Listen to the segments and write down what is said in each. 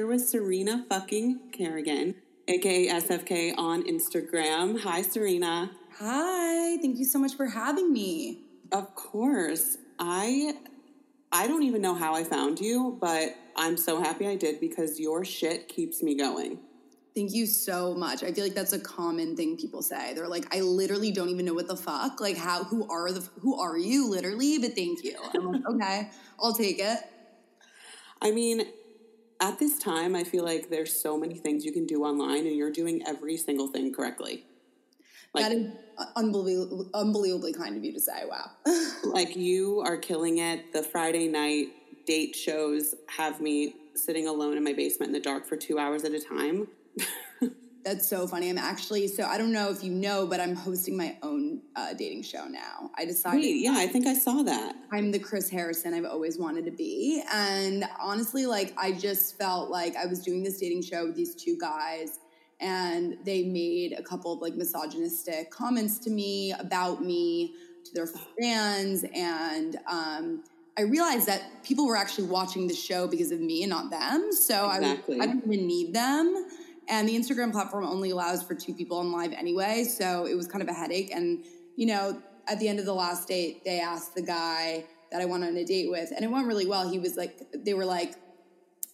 here with Serena fucking Kerrigan, aka SFK on Instagram. Hi, Serena. Hi, thank you so much for having me. Of course. I I don't even know how I found you, but I'm so happy I did because your shit keeps me going. Thank you so much. I feel like that's a common thing people say. They're like, I literally don't even know what the fuck. Like, how? Who are the? Who are you? Literally, but thank you. I'm like, okay, I'll take it. I mean, at this time, I feel like there's so many things you can do online, and you're doing every single thing correctly. Like, that is unbelievably, unbelievably kind of you to say. Wow. like you are killing it. The Friday night date shows have me sitting alone in my basement in the dark for two hours at a time. That's so funny. I'm actually so I don't know if you know, but I'm hosting my own uh, dating show now. I decided. Wait, yeah, I think I saw that. I'm the Chris Harrison I've always wanted to be, and honestly, like I just felt like I was doing this dating show with these two guys, and they made a couple of like misogynistic comments to me about me to their fans, and um, I realized that people were actually watching the show because of me and not them. So exactly. I, I didn't even need them. And the Instagram platform only allows for two people on live anyway. So it was kind of a headache. And, you know, at the end of the last date, they asked the guy that I went on a date with, and it went really well. He was like, they were like,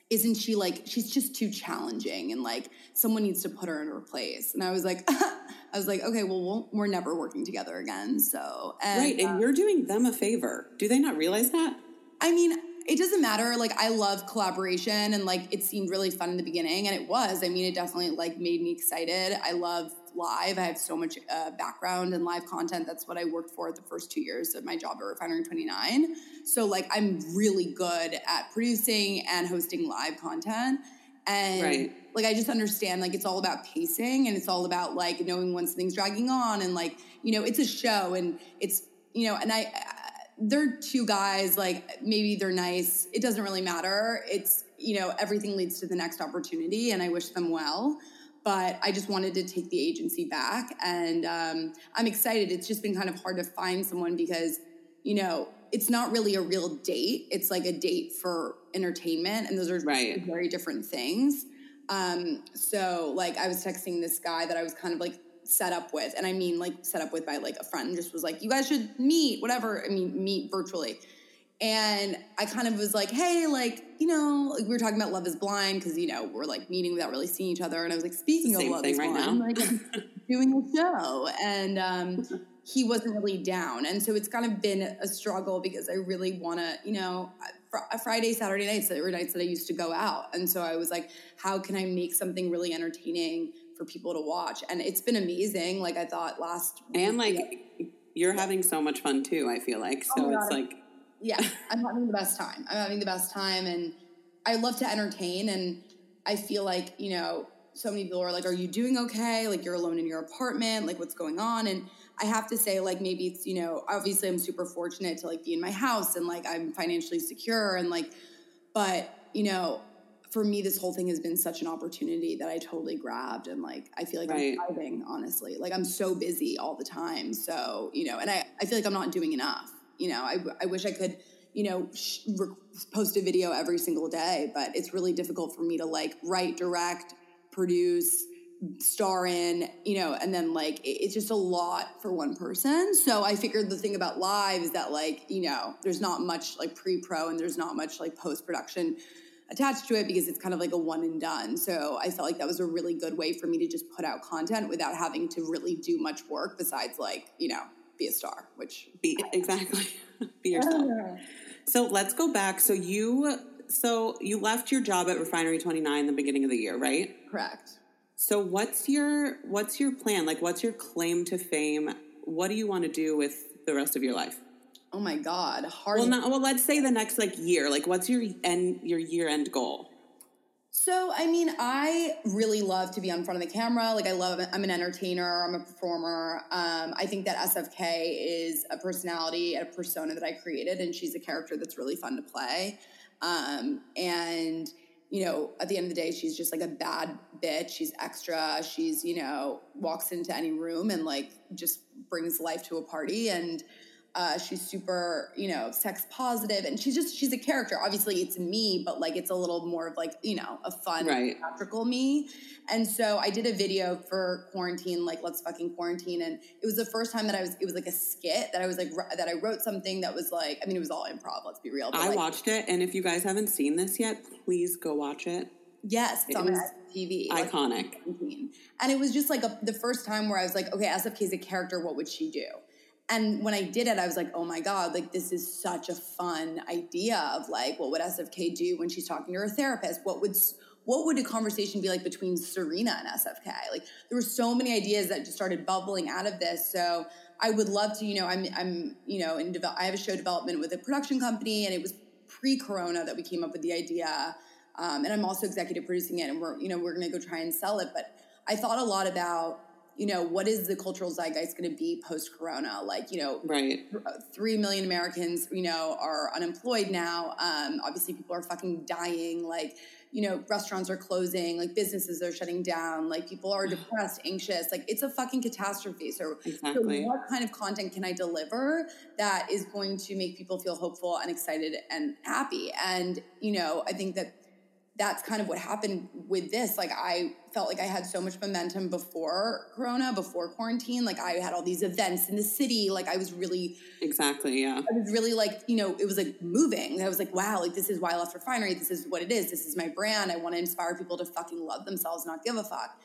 isn't she like, she's just too challenging and like someone needs to put her in her place. And I was like, I was like, okay, well, we are never working together again. So, and, right. And uh, you're doing them a favor. Do they not realize that? I mean, it doesn't matter. Like I love collaboration and like it seemed really fun in the beginning and it was. I mean, it definitely like made me excited. I love live. I have so much uh, background in live content. That's what I worked for the first two years of my job at Refinery 29. So like I'm really good at producing and hosting live content. And right. like I just understand like it's all about pacing and it's all about like knowing when something's dragging on and like, you know, it's a show and it's you know, and I they're two guys, like maybe they're nice. It doesn't really matter. It's, you know, everything leads to the next opportunity and I wish them well. But I just wanted to take the agency back. And um, I'm excited. It's just been kind of hard to find someone because, you know, it's not really a real date. It's like a date for entertainment. And those are right. very different things. Um, so like I was texting this guy that I was kind of like set up with, and I mean like set up with by like a friend, just was like, you guys should meet, whatever. I mean, meet virtually. And I kind of was like, hey, like, you know, like we were talking about Love is Blind because, you know, we're like meeting without really seeing each other. And I was like, speaking of Love is right Blind, now. like doing a show. And um, he wasn't really down. And so it's kind of been a struggle because I really want to, you know, fr- Friday, Saturday nights, there were nights that I used to go out. And so I was like, how can I make something really entertaining for people to watch. And it's been amazing. Like I thought last And week, like yeah. you're having so much fun too, I feel like. Oh so oh it's like Yeah, I'm having the best time. I'm having the best time and I love to entertain and I feel like, you know, so many people are like, Are you doing okay? Like you're alone in your apartment, like what's going on? And I have to say, like, maybe it's, you know, obviously I'm super fortunate to like be in my house and like I'm financially secure and like, but, you know, for me, this whole thing has been such an opportunity that I totally grabbed. And like, I feel like right. I'm thriving, honestly. Like, I'm so busy all the time. So, you know, and I, I feel like I'm not doing enough. You know, I, I wish I could, you know, sh- re- post a video every single day, but it's really difficult for me to like write, direct, produce, star in, you know, and then like it, it's just a lot for one person. So I figured the thing about live is that like, you know, there's not much like pre pro and there's not much like post production attached to it because it's kind of like a one and done. So I felt like that was a really good way for me to just put out content without having to really do much work besides like, you know, be a star, which be exactly be yourself. So let's go back. So you so you left your job at Refinery 29 in the beginning of the year, right? Correct. So what's your what's your plan? Like what's your claim to fame? What do you want to do with the rest of your life? Oh my god, hard. Well, not well. Let's say the next like year. Like, what's your end your year end goal? So, I mean, I really love to be on front of the camera. Like, I love. I'm an entertainer. I'm a performer. Um, I think that SFK is a personality, a persona that I created, and she's a character that's really fun to play. Um, and you know, at the end of the day, she's just like a bad bitch. She's extra. She's you know walks into any room and like just brings life to a party and Uh, she's super, you know, sex positive, and she's just she's a character. Obviously, it's me, but like it's a little more of like you know a fun, Right. theatrical me. And so I did a video for quarantine, like let's fucking quarantine, and it was the first time that I was. It was like a skit that I was like that I wrote something that was like. I mean, it was all improv. Let's be real. But I like, watched it, and if you guys haven't seen this yet, please go watch it. Yes, it's It on TV. iconic. 17. And it was just like a, the first time where I was like, okay, SFK is a character. What would she do? And when I did it, I was like, oh my God, like this is such a fun idea of like, what would SFK do when she's talking to her therapist? What would what would a conversation be like between Serena and SFK? Like there were so many ideas that just started bubbling out of this. So I would love to, you know, I'm I'm, you know, in develop I have a show development with a production company and it was pre-corona that we came up with the idea. Um, and I'm also executive producing it and we're, you know, we're gonna go try and sell it. But I thought a lot about, you know, what is the cultural zeitgeist going to be post corona? Like, you know, Right. three million Americans, you know, are unemployed now. Um, obviously, people are fucking dying. Like, you know, restaurants are closing. Like, businesses are shutting down. Like, people are depressed, anxious. Like, it's a fucking catastrophe. So, Exactly. so what kind of content can I deliver that is going to make people feel hopeful and excited and happy? And you know, I think that that's kind of what happened with this. Like I felt like I had so much momentum before Corona, before quarantine. Like I had all these events in the city. Like I was really, Exactly. Yeah. I was really like, you know, it was like moving. I was like, wow, like this is why I left Refinery. This is what it is. This is my brand. I want to inspire people to fucking love themselves, not give a fuck.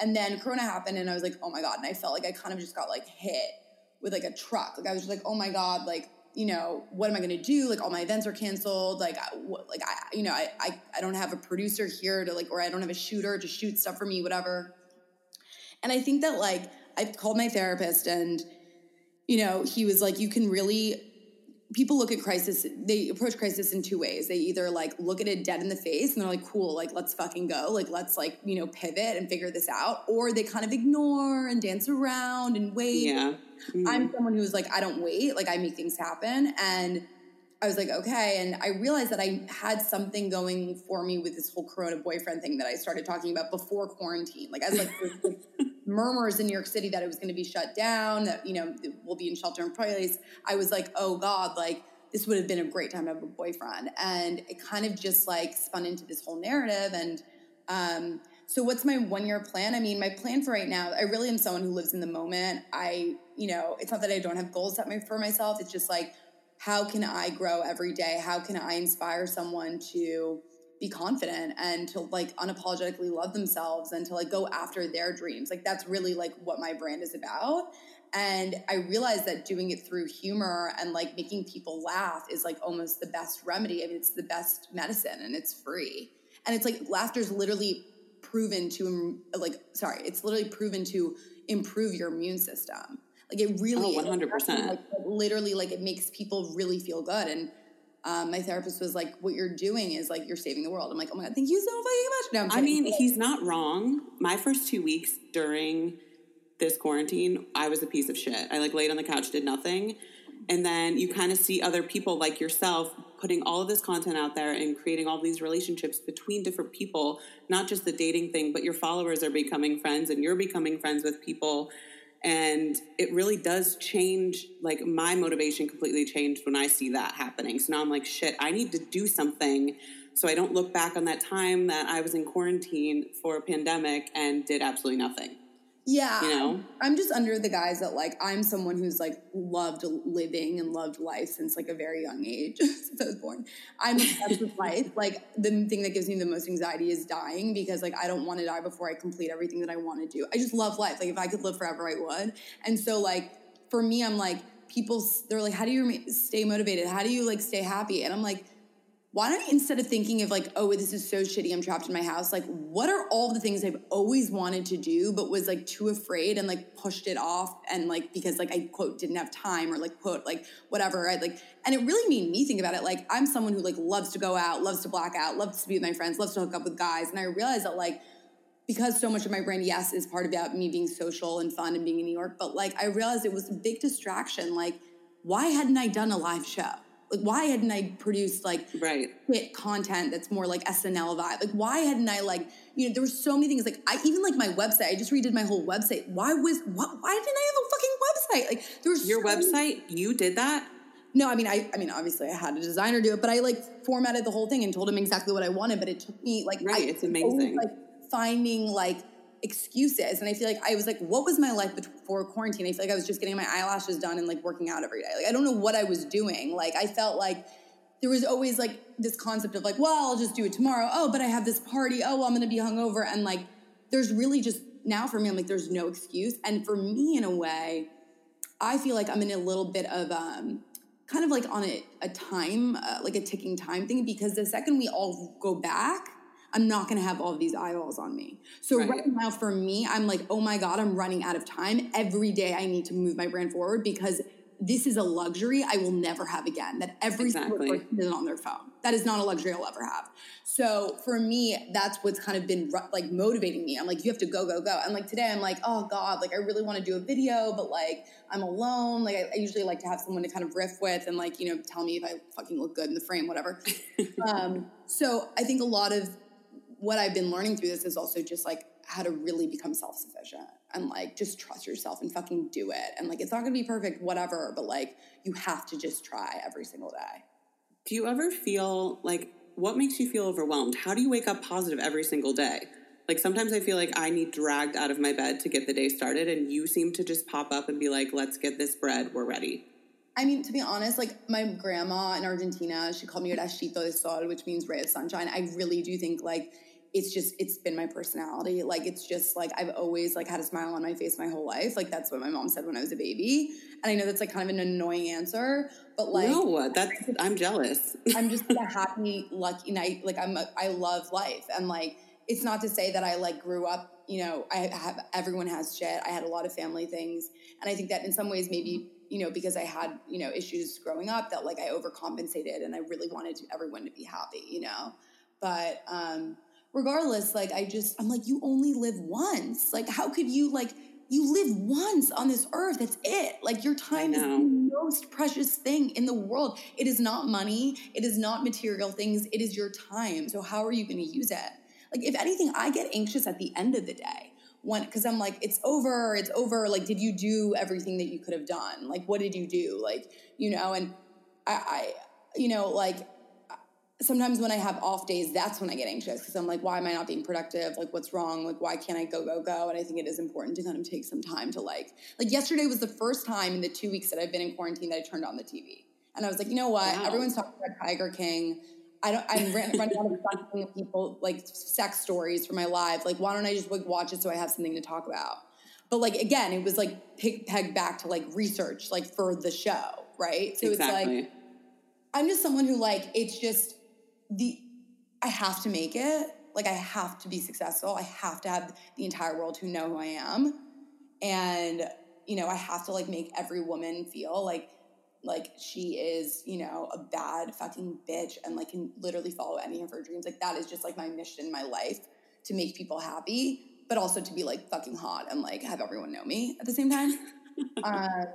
And then Corona happened, and I was like, oh my god. And I felt like I kind of just got like hit with like a truck. Like I was just like, oh my god, like you know, what am I going to do? Like all my events are canceled. Like, I, what, like I, you know, I, I, I don't have a producer here to like, or I don't have a shooter to shoot stuff for me, whatever. And I think that like I called my therapist, and you know, he was like, you can really. People look at crisis, they approach crisis in two ways. They either like look at it dead in the face and they're like, cool, like let's fucking go. Like let's like, you know, pivot and figure this out. Or they kind of ignore and dance around and wait. Yeah. Mhm. I'm someone who's like, I don't wait, like I make things happen. And I was like, okay. And I realized that I had something going for me with this whole Corona boyfriend thing that I started talking about before quarantine. Like, I was like, murmurs in New York City that it was going to be shut down, that, you know, we'll be in shelter in place. I was like, oh God, like, this would have been a great time to have a boyfriend. And it kind of just like spun into this whole narrative. And, um, so what's my one year plan? I mean, my plan for right now, I really am someone who lives in the moment. I, you know, it's not that I don't have goals set for myself. It's just like, how can I grow every day? How can I inspire someone to be confident and to like unapologetically love themselves and to like go after their dreams? Like that's really like what my brand is about. And I realized that doing it through humor and like making people laugh is like almost the best remedy. I mean, it's the best medicine and it's free. And it's like laughter's literally proven to like sorry, it's literally proven to improve your immune system. Like it really Oh, is. 100%. Like, literally like it makes people really feel good and um, my therapist was like, "What you're doing is like you're saving the world." I'm like, "Oh my god, thank you so fucking much." No, I mean, he's not wrong. My first two weeks during this quarantine, I was a piece of shit. I like laid on the couch, did nothing. And then you kind of see other people like yourself putting all of this content out there and creating all these relationships between different people, not just the dating thing, but your followers are becoming friends and you're becoming friends with people. And it really does change, like my motivation completely changed when I see that happening. So now I'm like, shit, I need to do something so I don't look back on that time that I was in quarantine for a pandemic and did absolutely nothing. Yeah, you know? I'm just under the guise that like I'm someone who's like loved living and loved life since like a very young age, since I was born. I'm obsessed with life. Like the thing that gives me the most anxiety is dying because like I don't want to die before I complete everything that I want to do. I just love life. Like if I could live forever, I would. And so like for me, I'm like people. They're like, how do you stay motivated? How do you like stay happy? And I'm like why don't you instead of thinking of like oh this is so shitty i'm trapped in my house like what are all the things i've always wanted to do but was like too afraid and like pushed it off and like because like i quote didn't have time or like quote like whatever right like and it really made me think about it like i'm someone who like loves to go out loves to black out loves to be with my friends loves to hook up with guys and i realized that like because so much of my brand, yes, is part about me being social and fun and being in New York, but like I realized it was a big distraction. Like, why hadn't I done a live show? Like, why hadn't I produced like Right. hit content that's more like SNL vibe? Like, why hadn't I like, you know, there were so many things. Like, I even like my website. I just redid my whole website. Why was what? Why didn't I have a fucking website? Like, there was Your so many- website, you did that? no, I mean, I, I mean, obviously, I had a designer do it, but I like formatted the whole thing and told him exactly what I wanted. But it took me like, Right, I, it's always, amazing. like finding like excuses, and I feel like I was like, what was my life before quarantine? I feel like I was just getting my eyelashes done and like working out every day. Like, I don't know what I was doing. Like, I felt like there was always like this concept of like, well, I'll just do it tomorrow. Oh, but I have this party. Oh, well, I'm to be hungover, and like, there's really just now for me, I'm like, there's no excuse, and for me, in a way. I feel like I'm in a little bit of um, kind of like on a, a time, uh, like a ticking time thing, because the second we all go back, I'm not going to have all of these eyeballs on me. So Right. right. now, for me, I'm like, oh my god, I'm running out of time. Every day, I need to move my brand forward because this is a luxury I will never have again. That every single person is on their phone. That is not a luxury I'll ever have. So for me, that's what's kind of been like motivating me. I'm like, you have to go, go, go. And like today, I'm like, oh God, like I really want to do a video, but like I'm alone. Like I, I usually like to have someone to kind of riff with and like, you know, tell me if I fucking look good in the frame, whatever. um, so I think a lot of what I've been learning through this is also just like how to really become self sufficient and like just trust yourself and fucking do it. And like it's not gonna be perfect, whatever, but like you have to just try every single day. Do you ever feel like what makes you feel overwhelmed? How do you wake up positive every single day? Like sometimes I feel like I need dragged out of my bed to get the day started, and you seem to just pop up and be like, let's get this bread, we're ready. I mean, to be honest, like my grandma in Argentina, she called me rayito de sol, which means ray of sunshine. I really do think like it's just it's been my personality. Like it's just like I've always like had a smile on my face my whole life. Like that's what my mom said when I was a baby. And I know that's like kind of an annoying answer, but like no, that's I'm jealous. I'm just like a happy, lucky night. Like I'm, a, I love life, and like it's not to say that I like grew up. You know, I have everyone has shit. I had a lot of family things, and I think that in some ways maybe you know because I had you know issues growing up that like I overcompensated, and I really wanted everyone to be happy. You know, but um regardless, like I just I'm like you only live once. Like how could you like you live once on this earth. That's it. Like your time is the most precious thing in the world. It is not money. It is not material things. It is your time. So how are you going to use it? Like if anything, I get anxious at the end of the day when because I'm like, it's over. It's over. Like, did you do everything that you could have done? Like, what did you do? Like, you know, and I, I you know, like sometimes when I have off days, that's when I get anxious because I'm like, why am I not being productive? Like, what's wrong? Like, why can't I go, go, go? And I think it is important to kind of take some time to like, like yesterday was the first time in the two weeks that I've been in quarantine that I turned on the TV. And I was like, you know what? Wow. Everyone's talking about Tiger King. I don't, I'm running out of people, like sex stories for my live. Like, why don't I just like watch it so I have something to talk about? But like, again, it was like pig, pegged back to like research, like for the show, right? So it's like. I'm just someone who like it's just the I have to make it. Like I have to be successful. I have to have the entire world who know who I am. And you know, I have to like make every woman feel like like she is, you know, a bad fucking bitch and like can literally follow any of her dreams. Like that is just like my mission in my life to make people happy, but also to be like fucking hot and like have everyone know me at the same time. um,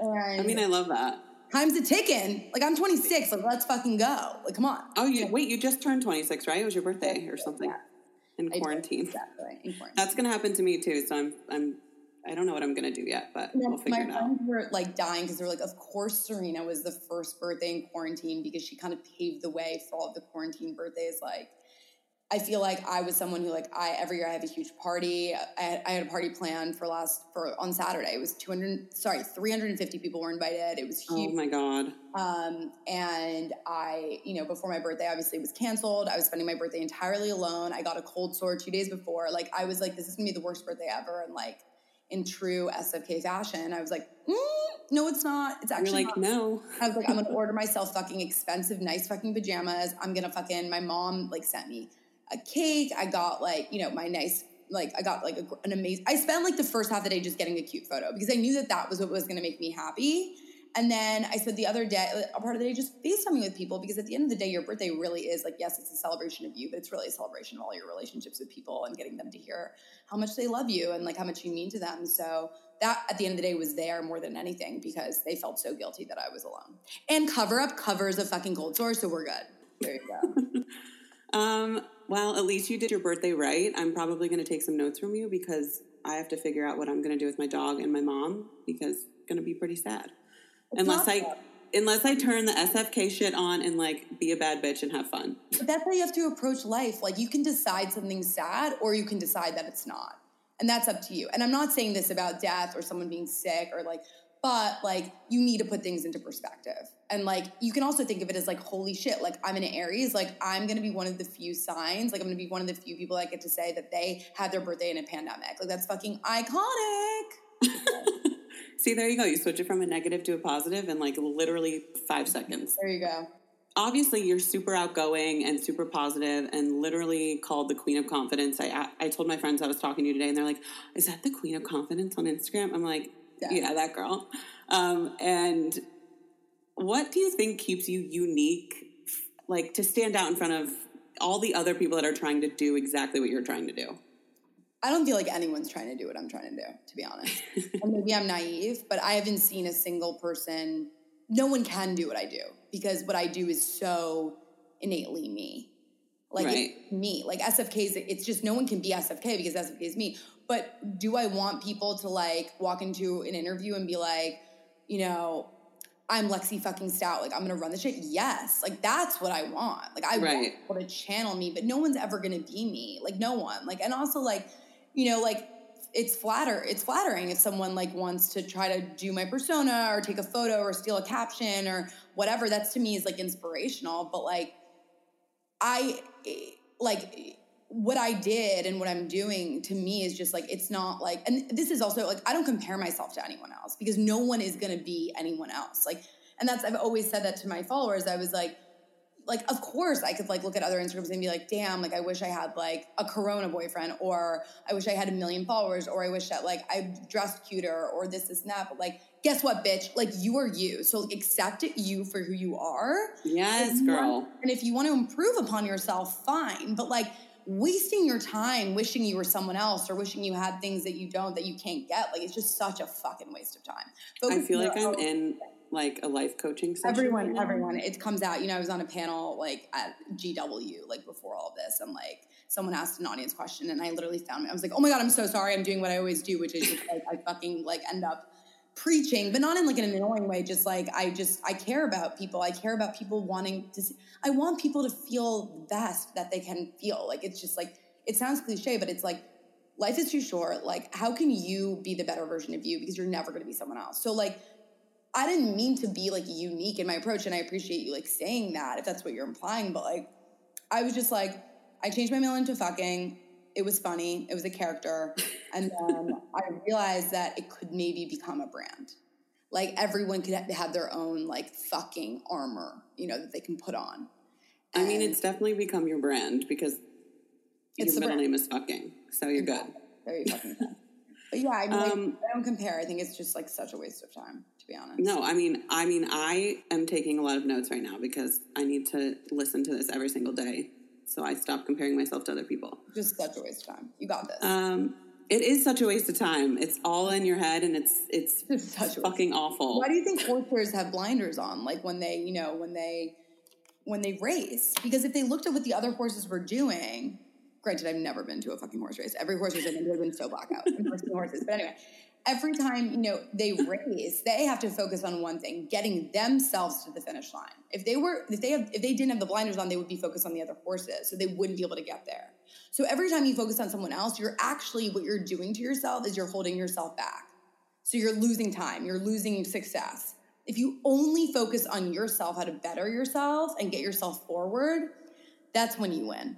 and I mean, I love that. Time's a ticking. Like I'm 26. Like let's fucking go. Like come on. Oh, you wait, you just turned 26, right? It was your birthday or something Yeah. in did, quarantine. Exactly. In quarantine. That's gonna happen to me too. So I'm, I'm, I don't know what I'm gonna do yet, but then we'll figure my it out. friends were like dying because they were like, of course Serena was the first birthday in quarantine because she kind of paved the way for all of the quarantine birthdays. Like, I feel like I was someone who like I every year I have a huge party. I had, I had a party planned for last for on Saturday. It was 200 sorry 350 people were invited. It was huge. Oh my god. Um, and I, you know, before my birthday, obviously was canceled. I was spending my birthday entirely alone. I got a cold sore two days before. Like, I was like, this is gonna be the worst birthday ever. And like, in true SFK fashion, I was like, mm, no, it's not. It's You're actually like, not. no. I was like, I'm gonna order myself fucking expensive, nice fucking pajamas. I'm gonna fucking. My mom like sent me a cake. I got like, you know, my nice. Like I got like a, an amazing. I spent like the first half of the day just getting a cute photo because I knew that that was what was going to make me happy. And then I said the other day, a part of the day, just FaceTiming with people because at the end of the day, your birthday really is like, yes, it's a celebration of you, but it's really a celebration of all your relationships with people and getting them to hear how much they love you and like how much you mean to them. So that at the end of the day was there more than anything because they felt so guilty that I was alone. And cover up covers a fucking cold sore, so we're good. There you go. um, well, at least you did your birthday right. I'm probably going to take some notes from you because I have to figure out what I'm going to do with my dog and my mom because it's going to be pretty sad. It's unless I sad. unless I turn the SFK shit on and like be a bad bitch and have fun. But that's how you have to approach life. Like you can decide something's sad or you can decide that it's not. And that's up to you. And I'm not saying this about death or someone being sick or like but like you need to put things into perspective. And like you can also think of it as like holy shit like i'm an aries like i'm gonna be one of the few signs like i'm gonna be one of the few people that get to say that they had their birthday in a pandemic. Like that's fucking iconic. See there you go. You switch it from a negative to a positive in like literally five seconds. There you go. Obviously you're super outgoing and super positive and literally called the queen of confidence. I i told my friends i was talking to you today and they're like is that the queen of confidence on instagram? I'm like yeah, yeah that girl. Um, and what do you think keeps you unique, like to stand out in front of all the other people that are trying to do exactly what you're trying to do? I don't feel like anyone's trying to do what I'm trying to do, to be honest. and maybe I'm naive, but I haven't seen a single person. No one can do what I do because what I do is so innately me. Like right. me, like SFK's, it's just no one can be SFK because SFK is me. But do I want people to like walk into an interview and be like, you know, I'm Lexi fucking Stout. Like I'm gonna run the shit. Yes, like that's what I want. Like I right. want people to channel me, but no one's ever gonna be me. Like no one. Like and also like, you know, like it's flatter. It's flattering if someone like wants to try to do my persona or take a photo or steal a caption or whatever. That's to me is like inspirational. But like, I eh, like what I did and what I'm doing to me is just like it's not like and this is also like I don't compare myself to anyone else because no one is going to be anyone else. Like and that's I've always said that to my followers. I was like like of course I could like look at other Instagrams and be like, "Damn, like I wish I had like a corona boyfriend or I wish I had a million followers or I wish that like I dressed cuter or this this and that." But like guess what, bitch? Like you are you. So like, accept you for who you are. Yes, girl. Want, and if you want to improve upon yourself, fine. But like wasting your time wishing you were someone else or wishing you had things that you don't that you can't get. Like it's just such a fucking waste of time. Focus i feel like i'm in like a life coaching session everyone right everyone. It comes out you know i was on a panel like at gw like before all this and like someone asked an audience question and i literally found me. I was like oh my god i'm so sorry. I'm doing what i always do which is just like i fucking like end up preaching, but not in like an annoying way. Just like I just I care about people. I care about people wanting to. See, I want people to feel the best that they can feel. Like it's just like it sounds cliche, but it's like life is too short. Like how can you be the better version of you because you're never going to be someone else. So like I didn't mean to be like unique in my approach, and I appreciate you like saying that if that's what you're implying. But like I was just like I changed my mail into fucking it was funny. It was a character. And then I realized that it could maybe become a brand. Like everyone could have their own like fucking armor, you know, that they can put on. And I mean, it's definitely become your brand because your middle brand. name is fucking. So you're good. Very fucking good. But yeah, I mean, um, I don't compare. I think it's just like such a waste of time, to be honest. No, I mean, I mean, I am taking a lot of notes right now because I need to listen to this every single day so I stopped comparing myself to other people. Just such a waste of time. You got this. Um, it is such a waste of time. It's all in your head, and it's it's, it's such fucking awful. Why do you think horses have blinders on? Like when they, you know, when they when they race? Because if they looked at what the other horses were doing, granted, I've never been to a fucking horse race. Every horse race I've been to has been so blackout. horses, but anyway, every time you know they race, they have to focus on one thing: getting themselves to the finish line. If they were, if they have, if they didn't have the blinders on, they would be focused on the other horses, so they wouldn't be able to get there. So every time you focus on someone else, you're actually what you're doing to yourself is you're holding yourself back. So you're losing time, you're losing success. If you only focus on yourself, how to better yourself and get yourself forward, that's when you win,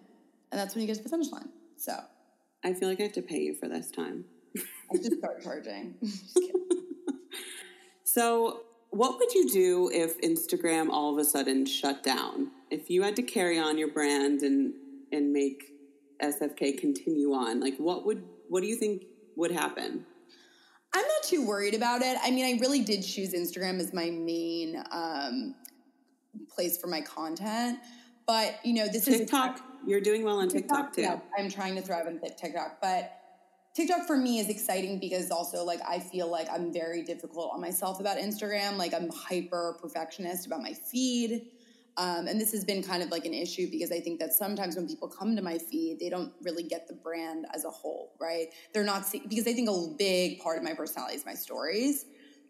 and that's when you get to the finish line. So. I feel like I have to pay you for this time. I just start charging. so, what would you do if Instagram all of a sudden shut down? If you had to carry on your brand and and make SFK continue on, like what would what do you think would happen? I'm not too worried about it. I mean, I really did choose Instagram as my main um, place for my content, but you know, this TikTok, is TikTok. You're doing well on TikTok, TikTok too. Yeah, I'm trying to thrive on TikTok, but TikTok for me is exciting because also like I feel like I'm very difficult on myself about Instagram. Like I'm hyper perfectionist about my feed. Um, and this has been kind of like an issue because I think that sometimes when people come to my feed, they don't really get the brand as a whole, right? They're not see- because I think a big part of my personality is my stories.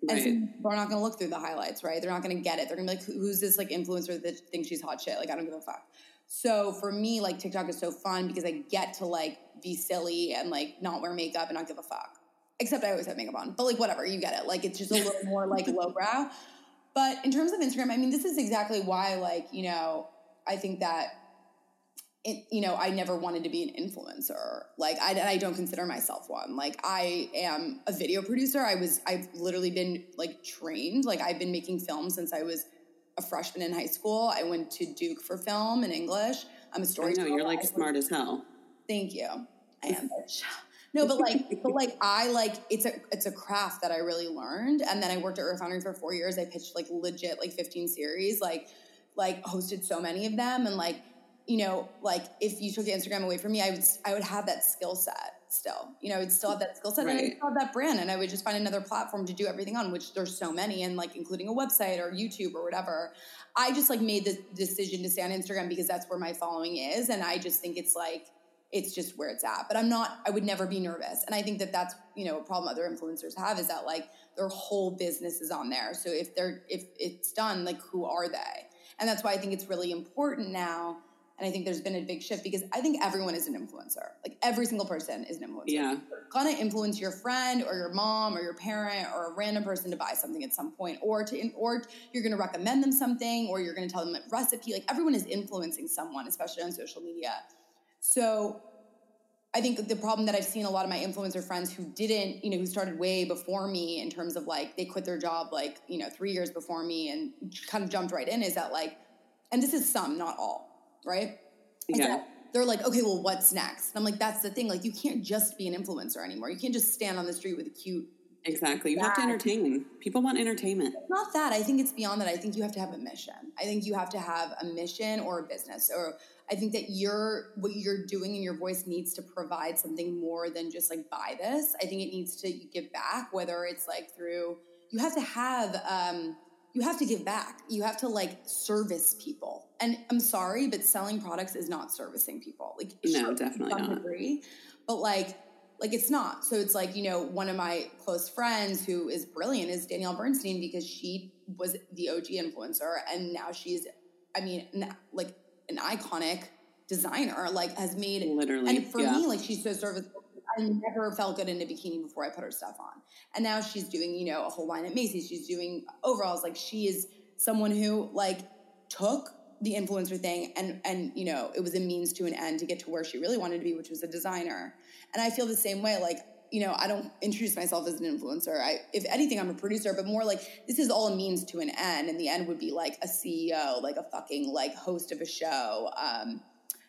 And so they're not going to look through the highlights, right? They're not going to get it. They're going to be like, who's this like influencer that thinks she's hot shit? Like, I don't give a fuck. So for me, like TikTok is so fun because I get to like be silly and like not wear makeup and not give a fuck. Except I always have makeup on, but like whatever, you get it. Like it's just a little more like lowbrow. But in terms of Instagram, I mean, this is exactly why, like, you know, I think that it, you know, I never wanted to be an influencer. Like, I, I don't consider myself one. Like, I am a video producer. I was, I've literally been like trained. Like, I've been making films since I was a freshman in high school. I went to Duke for film and English. I'm a storyteller. No, you're like I- smart as hell. Thank you. I am. No, but like, but like, I like it's a it's a craft that I really learned, and then I worked at Refinery for four years. I pitched like legit like 15 series, like like hosted so many of them, and like you know, like if you took Instagram away from me, I would I would have that skill set still. You know, I would still have that skill set, and I would still have that brand, and I would just find another platform to do everything on, which there's so many, and like including a website or YouTube or whatever. I just like made the decision to stay on Instagram because that's where my following is, and I just think it's like it's just where it's at. But I'm not, I would never be nervous. And I think that that's, you know, a problem other influencers have is that like their whole business is on there. So if they're, if it's done, like who are they? And that's why I think it's really important now. And I think there's been a big shift because I think everyone is an influencer. Like every single person is an influencer. Yeah. Gonna influence your friend or your mom or your parent or a random person to buy something at some point, or to or you're gonna recommend them something, or you're gonna tell them a recipe. Like everyone is influencing someone, especially on social media. So I think the problem that I've seen a lot of my influencer friends who didn't, you know, who started way before me in terms of like they quit their job like, you know, three years before me and kind of jumped right in is that like, and this is some, not all, right? Yeah. they're like, okay, well, what's next? And I'm like, that's the thing. Like, you can't just be an influencer anymore. You can't just stand on the street with a cute Exactly. You have to entertain. People want entertainment. not that. I think it's beyond that. I think you have to have a mission. I think you have to have a mission or a business. Or I think that you're what you're doing and your voice needs to provide something more than just like buy this. I think it needs to give back, whether it's like through you have to have um you have to give back. You have to like service people. And I'm sorry, but selling products is not servicing people. Like No, sure, definitely not. degree, but like like it's not. So it's like, you know, one of my close friends who is brilliant is Danielle Bernstein because she was the OG influencer and now she's I mean, like an iconic designer, like has made Literally. and for yeah. me, like she's so serviceable. I never felt good in a bikini before I put her stuff on. And now she's doing, you know, a whole line at Macy's. She's doing overalls. Like she is someone who like took the influencer thing and and you know, it was a means to an end to get to where she really wanted to be, which was a designer. And I feel the same way. Like, you know, I don't introduce myself as an influencer. I if anything, I'm a producer, but more like this is all a means to an end. And the end would be like a CEO, like a fucking like host of a show. Um,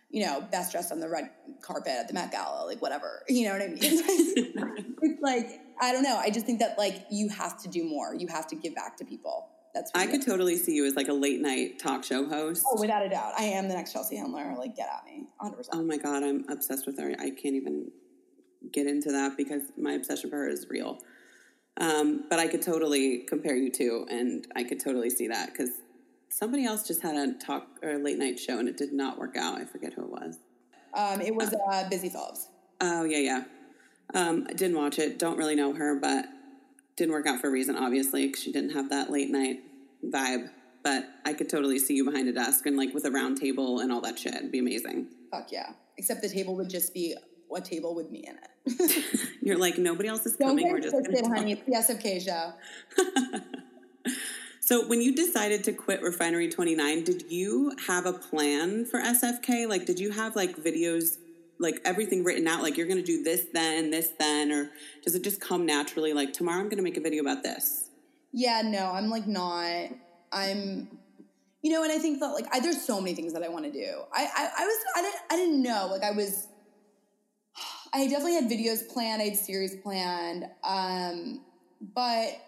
you know, best dressed on the red carpet at the Met Gala, like whatever. You know what I mean? it's like I don't know. I just think that like you have to do more. You have to give back to people. That's I could totally see you as like a late night talk show host. Oh, without a doubt, I am the next Chelsea Handler. Like, get at me, hundred Oh percent. my god, I'm obsessed with her. I can't even get into that because my obsession for her is real. Um, but I could totally compare you two, and I could totally see that because somebody else just had a talk or a late night show and it did not work out. I forget who it was. Um, it was uh, Busy Phillips. Oh yeah, yeah. Um, I didn't watch it. Don't really know her, but didn't work out for a reason, obviously, because she didn't have that late night vibe. But I could totally see you behind a desk and like with a round table and all that shit. It'd be amazing. Fuck yeah! Except the table would just be a table with me in it. You're like nobody else is Don't coming. We're just twisted, honey. It's the SFK show. So when you decided to quit Refinery 29, did you have a plan for SFK? Like did you have like videos like everything written out like you're going to do this then, this then or does it just come naturally like tomorrow I'm going to make a video about this? Yeah, no, I'm like not. I'm, you know, and I think that like I, there's so many things that I want to do. I, I I was I didn't I didn't know like I was. I definitely had videos planned. I had series planned, um, but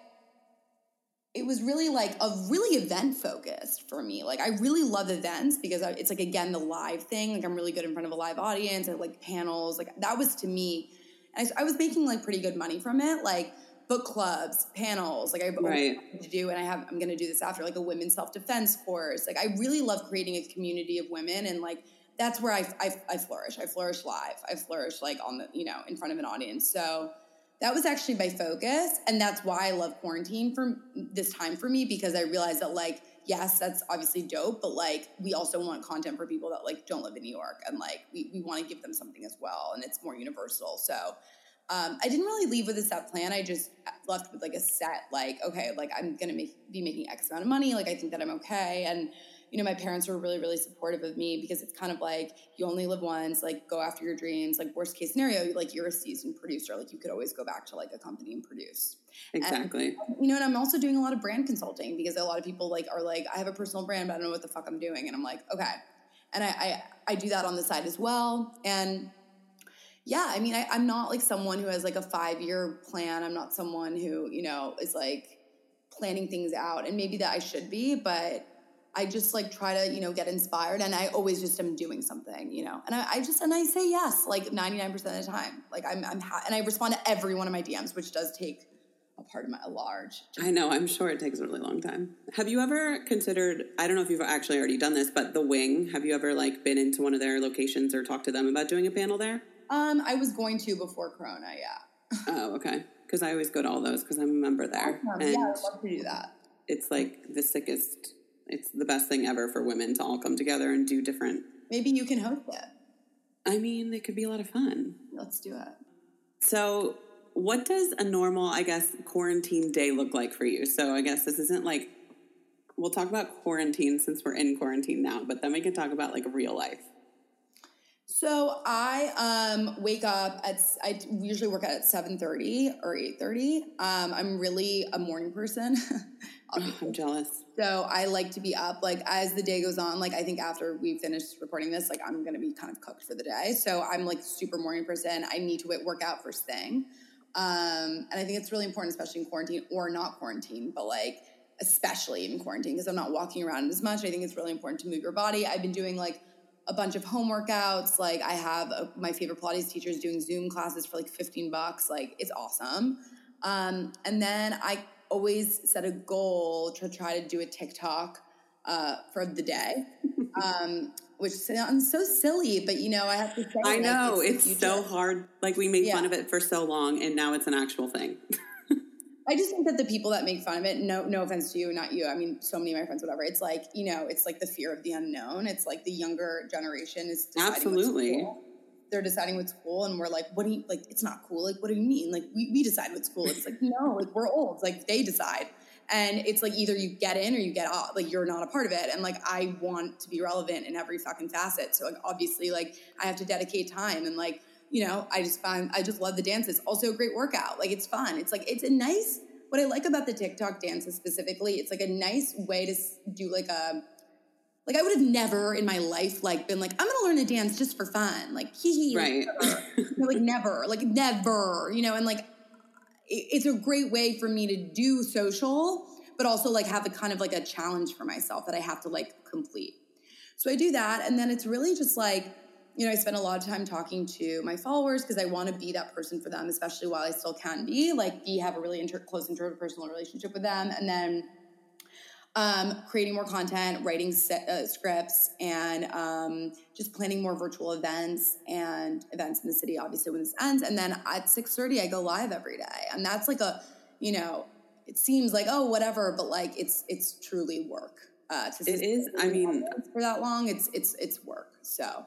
it was really like a really event focused for me. Like I really love events because I, it's like again the live thing. Like I'm really good in front of a live audience. I like panels. Like that was to me And I, I was making like pretty good money from it, like book clubs, panels. Like I have Right. to do, and I have I'm going to do this after like a women's self defense course. Like I really love creating a community of women, and like that's where I, I I flourish. I flourish live. I flourish like on the you know in front of an audience. So that was actually my focus and that's why i love quarantine for this time for me because i realized that like yes that's obviously dope but like we also want content for people that like don't live in new york and like we, we want to give them something as well and it's more universal so um, i didn't really leave with a set plan i just left with like a set like okay like i'm gonna make, be making x amount of money like i think that i'm okay and you know, my parents were really, really supportive of me because it's kind of like you only live once, like go after your dreams. Like worst case scenario, like you're a seasoned producer, like you could always go back to like a company and produce. Exactly. And, you know, and I'm also doing a lot of brand consulting because a lot of people like are like, I have a personal brand, but I don't know what the fuck I'm doing. And I'm like, okay. And I I, I do that on the side as well. And yeah, I mean, I, I'm not like someone who has like a five year plan. I'm not someone who, you know, is like planning things out. And maybe that I should be, but I just like try to, you know, get inspired and I always just am doing something, you know. And I, I just and I say yes like 99% of the time. Like I'm I'm ha- and I respond to every one of my DMs, which does take a part of my a large. I know, I'm sure it takes a really long time. Have you ever considered, I don't know if you've actually already done this, but the wing, have you ever like been into one of their locations or talked to them about doing a panel there? Um I was going to before corona, yeah. Oh, okay. Because I always go to all those because I'm a member there. Awesome. And Yeah, I'd love to do that. it's like the sickest, it's the best thing ever for women to all come together and do different. Maybe you can host it. I mean, it could be a lot of fun. Let's do it. So, what does a normal, I guess, quarantine day look like for you? So, I guess this isn't like, we'll talk about quarantine since we're in quarantine now, but then we can talk about like real life. So I um, wake up at I usually work out at seven thirty or eight thirty. Um, I'm really a morning person. I'm jealous. so I like to be up like as the day goes on. Like I think after we finish recording this, like I'm gonna be kind of cooked for the day. So I'm like super morning person. I need to work out first thing, um, and I think it's really important, especially in quarantine or not quarantine, but like especially in quarantine because I'm not walking around as much. I think it's really important to move your body. I've been doing like a bunch of home workouts. Like I have a, my favorite Pilates teachers doing Zoom classes for like 15 bucks. Like it's awesome. Um, and then I always set a goal to try to do a TikTok uh, for the day, um, which sounds so silly, but you know I have to say. I like, know, the it's, so hard. Like, we made fun of it for so long, and now it's an actual thing. I just think that the people that make fun of it, no, no offense to you, not you. I mean, so many of my friends, whatever. It's like you know, it's like the fear of the unknown. It's like the younger generation is Absolutely. Cool. They're deciding what's cool, and we're like, what do you like? It's not cool. Like, what do you mean? Like, we, we decide what's cool. It's like no, like we're old. Like they decide, and it's like either you get in or you get off Like you're not a part of it. And like I want to be relevant in every fucking facet. So like obviously, like I have to dedicate time and like you know, I just find I just love the dances. Also a great workout. Like it's fun. It's like it's a nice what I like about the TikTok dances specifically, it's like a nice way to do like a like I would have never in my life like been like I'm gonna learn to dance just for fun, like hee hee, Right. Like never, like never, you know, and like it- it's a great way for me to do social, but also like have a kind of like a challenge for myself that I have to like complete. So I do that, and then it's really just like you know I spend a lot of time talking to my followers because I want to be that person for them, especially while I still can be like be have a really inter- close interpersonal relationship with them, and then um, creating more content, writing se- uh, scripts, and um, just planning more virtual events and events in the city. Obviously, when this ends, and then at six thirty, I go live every day, and that's like a you know, it seems like oh whatever, but like it's it's truly work. Uh, to It is, I mean- for that long, it's it's it's work. So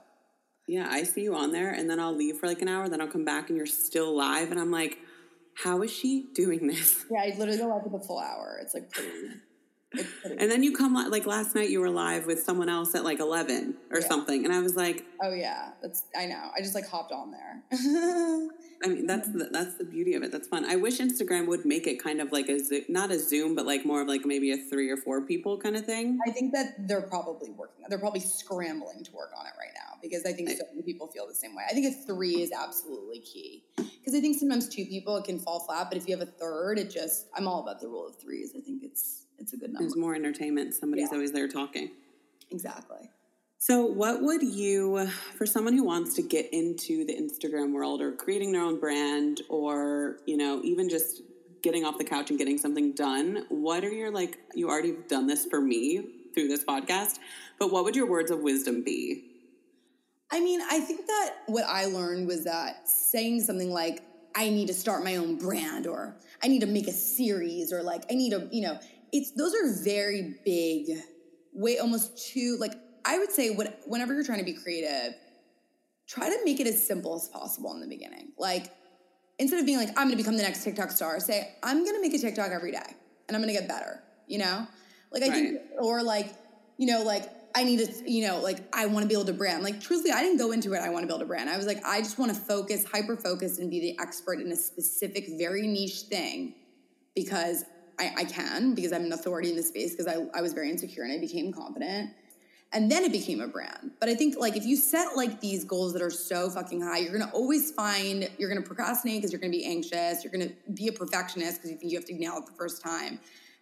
yeah, I see you on there, and then I'll leave for like an hour, then I'll come back, and you're still live, and I'm like, how is she doing this? yeah, I literally go live for the full hour. It's like pretty. And then you come like last night, you were live with someone else at like 11 or Yeah. something, and I was like, oh yeah, that's I know. I just like hopped on there. I mean, that's the, that's the beauty of it. That's fun. I wish Instagram would make it kind of like a not a Zoom, but like more of like maybe a three or four people kind of thing. I think that they're probably working. They're probably scrambling to work on it right now because I think so many people feel the same way. I think a three is absolutely key because I think sometimes two people it can fall flat, but if you have a third, it just I'm all about the rule of threes. I think it's it's a good number. There's more entertainment. Somebody's Yeah. always there talking. Exactly. So, what would you, for someone who wants to get into the Instagram world or creating their own brand or, you know, even just getting off the couch and getting something done, what are your, like, you already have done this for me through this podcast, but what would your words of wisdom be? I mean, I think that what I learned was that saying something like, I need to start my own brand or I need to make a series or like I need to, you know, it's those are very big, way almost too like I would say what whenever you're trying to be creative, try to make it as simple as possible in the beginning. Like instead of being like, I'm gonna become the next TikTok star, say, I'm gonna make a TikTok every day and I'm gonna get better, you know? Like I Right. think or like, you know, like I need to, you know, like I want to be able to brand. Like truthfully, I didn't go into it. I want to build a brand. I was like, I just want to focus, hyper focus, and be the expert in a specific, very niche thing because I, I can, because I'm an authority in the space, because I, I was very insecure and I became confident. And then it became a brand. But I think like if you set like these goals that are so fucking high, you're gonna always find you're gonna procrastinate because you're gonna be anxious, you're gonna be a perfectionist because you think you have to nail it the first time.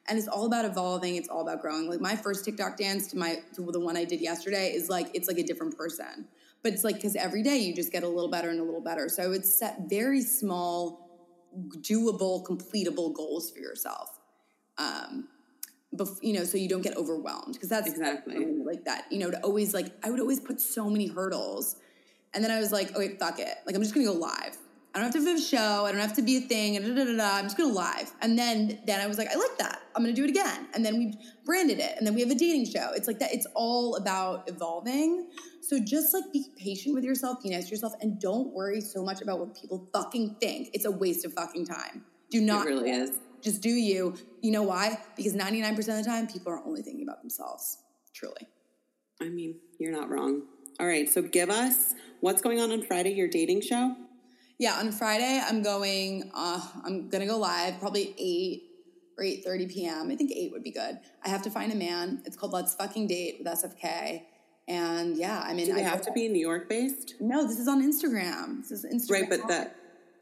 And it's all about evolving, it's all about growing. Like my first TikTok dance to my to the one I did yesterday is like it's like a different person. But it's like because every day you just get a little better and a little better. So I would set very small, doable, completable goals for yourself. Um, bef- you know, so you don't get overwhelmed because that's Exactly. like that. You know, to always like I would always put so many hurdles, and then I was like, okay, fuck it. Like I'm just gonna go live. I don't have to have a show. I don't have to be a thing. And da, da, da, da. I'm just gonna live. And then then I was like, I like that. I'm gonna do it again. And then we branded it. And then we have a dating show. It's like that. It's all about evolving. So just like be patient with yourself, be nice to yourself, and don't worry so much about what people fucking think. It's a waste of fucking time. Do not it really is. Just do you. You know why? Because 99% of the time, people are only thinking about themselves. Truly. I mean, you're not wrong. All right, so give us what's going on on Friday, your dating show? Yeah, on Friday, I'm going, uh, I'm going to go live probably 8 or 8.30 p.m. I think 8 would be good. I have to find a man. It's called Let's Fucking Date with SFK. And yeah, I mean, Do they I have to be New York based? No, this is on Instagram. This is Instagram. Right, but that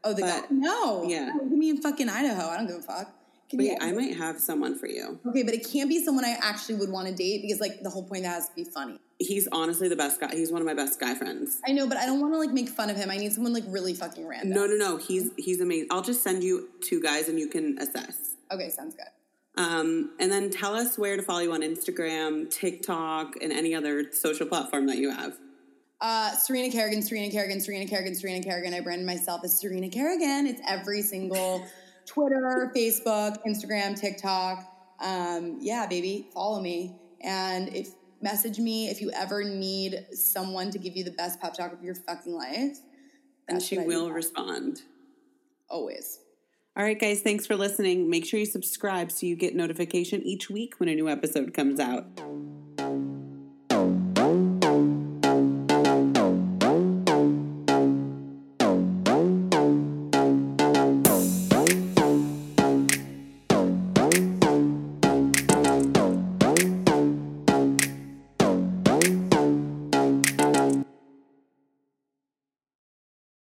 Oh, the guy? No. yeah. Give me in fucking Idaho. I don't give a fuck. Give me wait, I might have someone for you. Okay, but it can't be someone I actually would want to date because, like, the whole point that has to be funny. He's honestly the best guy. He's one of my best guy friends. I know, but I don't want to like make fun of him. I need someone like really fucking random. No, no, no. He's he's amazing. I'll just send you two guys and you can assess. Okay, sounds good. Um, and then tell us where to follow you on Instagram, TikTok, and any other social platform that you have. Uh, Serena Kerrigan, Serena Kerrigan, Serena Kerrigan, Serena Kerrigan. I brand myself as Serena Kerrigan. It's every single Twitter, Facebook, Instagram, TikTok. Um, yeah, baby, follow me. And if message me if you ever need someone to give you the best pep talk of your fucking life. And she will respond. always. All right, guys, thanks for listening. Make sure you subscribe so you get notification each week when a new episode comes out.